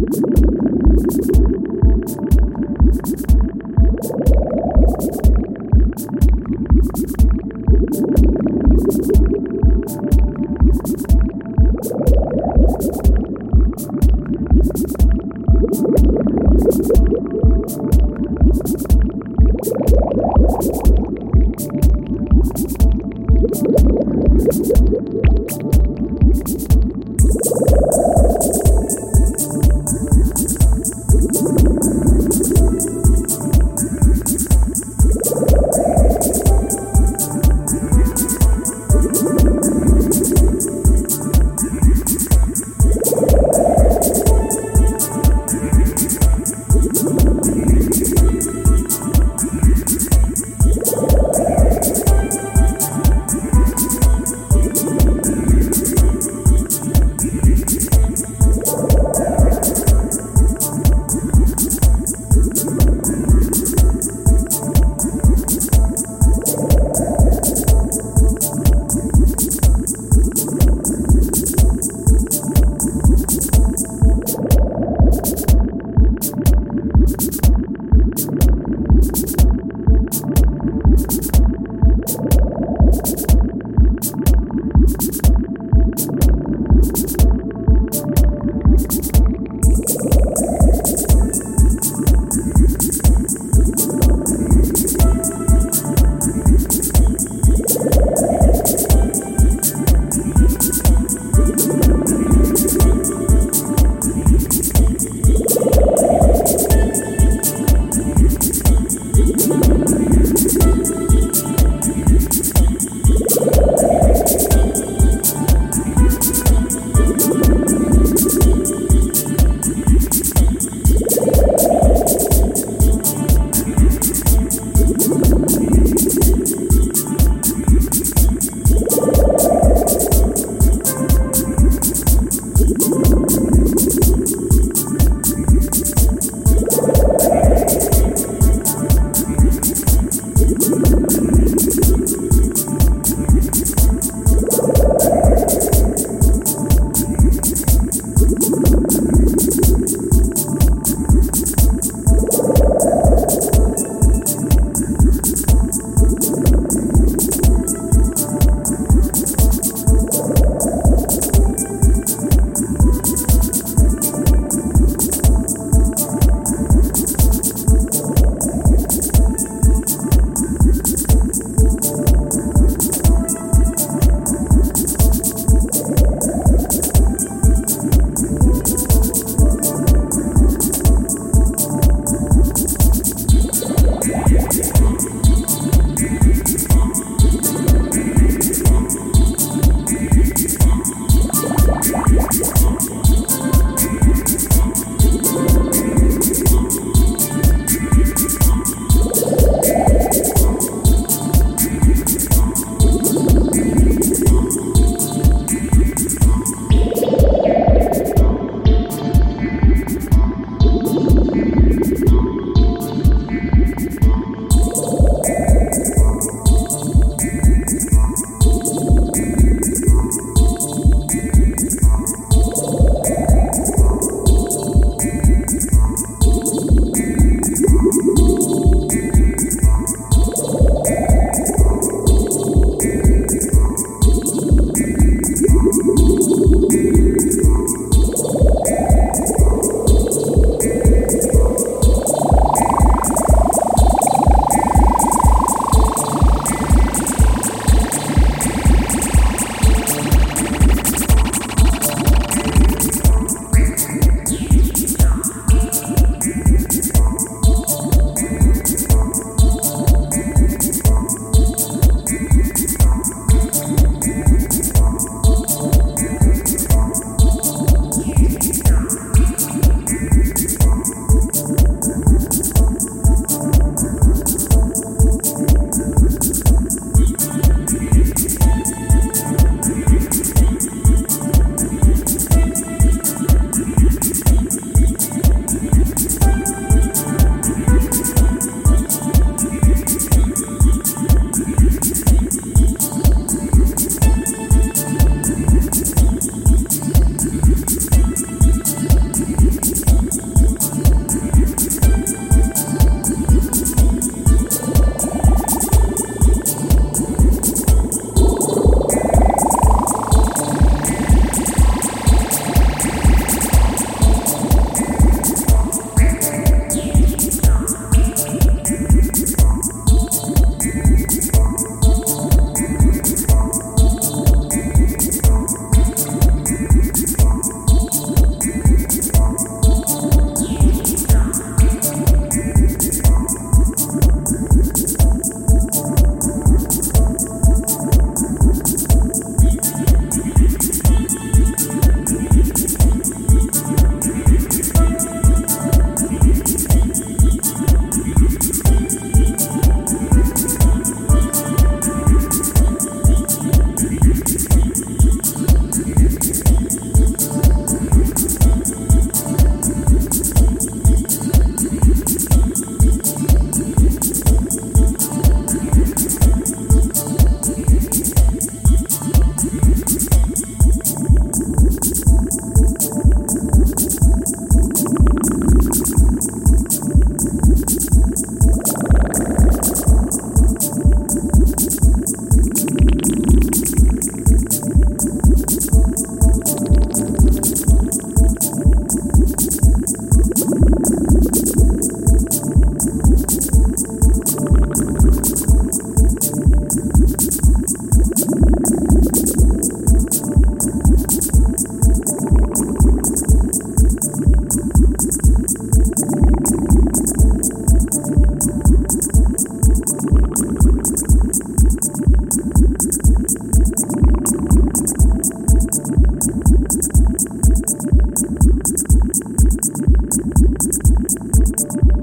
you